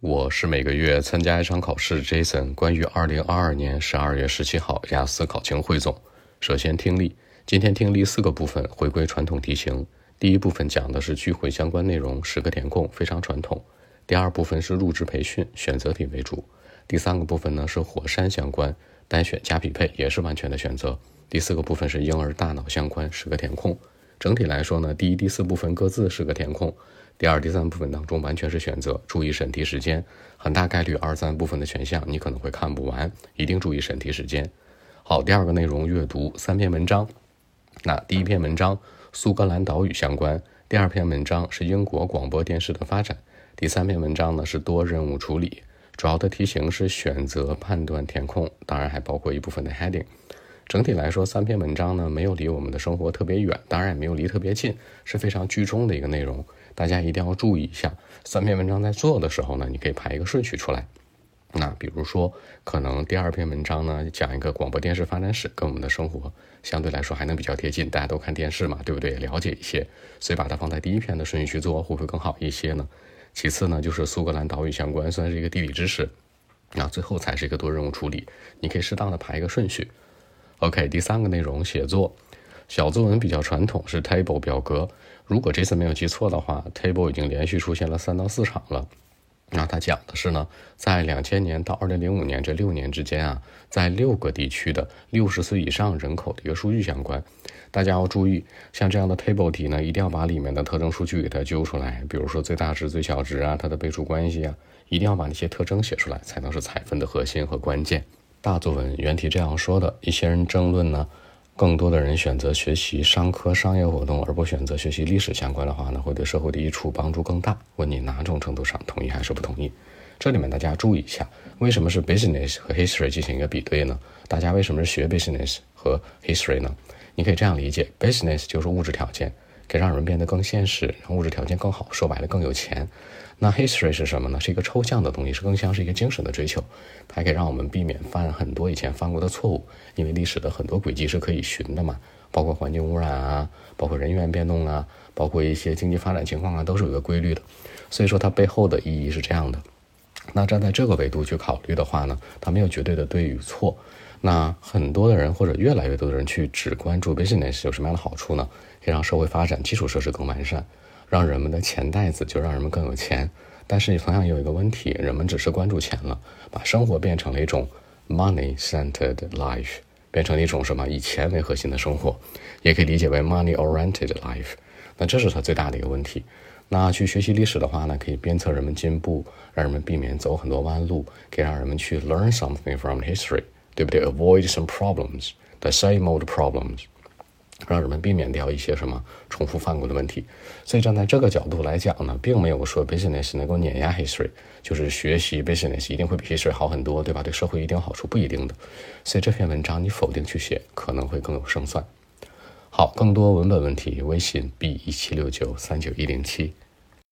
我是每个月参加一场考试，Jason。关于二零二二年十二月十七号雅思考情汇总。首先听力，今天听力四个部分，回归传统题型。第一部分讲的是聚会相关内容，十个填空，非常传统。第二部分是入职培训，选择题为主。第三个部分呢是火山相关，单选加匹配，也是完全的选择。第四个部分是婴儿大脑相关，十个填空。整体来说呢，第一、第四部分各自是个填空。第二、第三部分当中完全是选择，注意审题时间，很大概率二三部分的选项你可能会看不完，一定注意审题时间。好，第二个内容阅读三篇文章，那第一篇文章苏格兰岛屿相关，第二篇文章是英国广播电视的发展，第三篇文章呢是多任务处理，主要的题型是选择、判断、填空，当然还包括一部分的 heading。整体来说，三篇文章呢没有离我们的生活特别远，当然也没有离特别近，是非常居中的一个内容。大家一定要注意一下，三篇文章在做的时候呢，你可以排一个顺序出来。那比如说，可能第二篇文章呢讲一个广播电视发展史，跟我们的生活相对来说还能比较贴近，大家都看电视嘛，对不对？了解一些，所以把它放在第一篇的顺序去做，会不会更好一些呢？其次呢，就是苏格兰岛屿相关，算是一个地理知识。那最后才是一个多任务处理，你可以适当的排一个顺序。OK，第三个内容写作小作文比较传统，是 table 表格。如果这次没有记错的话，table 已经连续出现了三到四场了。那它讲的是呢，在两千年到二零零五年这六年之间啊，在六个地区的六十岁以上人口的一个数据相关。大家要注意，像这样的 table 题呢，一定要把里面的特征数据给它揪出来，比如说最大值、最小值啊，它的倍数关系啊，一定要把那些特征写出来，才能是采分的核心和关键。大作文原题这样说的：一些人争论呢，更多的人选择学习商科、商业活动，而不选择学习历史相关的话呢，会对社会的益处帮助更大。问你哪种程度上同意还是不同意？这里面大家注意一下，为什么是 business 和 history 进行一个比对呢？大家为什么是学 business 和 history 呢？你可以这样理解：business 就是物质条件。可以让人变得更现实，让物质条件更好，说白了更有钱。那 history 是什么呢？是一个抽象的东西，是更像是一个精神的追求。它可以让我们避免犯很多以前犯过的错误，因为历史的很多轨迹是可以寻的嘛，包括环境污染啊，包括人员变动啊，包括一些经济发展情况啊，都是有个规律的。所以说它背后的意义是这样的。那站在这个维度去考虑的话呢，它没有绝对的对与错。那很多的人或者越来越多的人去只关注 business 有什么样的好处呢？可以让社会发展基础设施更完善，让人们的钱袋子就让人们更有钱。但是同样有一个问题，人们只是关注钱了，把生活变成了一种 money-centered life，变成一种什么以钱为核心的生活，也可以理解为 money-oriented life。那这是它最大的一个问题。那去学习历史的话呢，可以鞭策人们进步，让人们避免走很多弯路，可以让人们去 learn something from history。对不对？Avoid some problems, the same old problems，让人们避免掉一些什么重复犯过的问题。所以站在这个角度来讲呢，并没有说 business 能够碾压 history，就是学习 business 一定会比 history 好很多，对吧？对社会一定有好处，不一定的。所以这篇文章你否定去写，可能会更有胜算。好，更多文本问题，微信 b 一七六九三九一零七。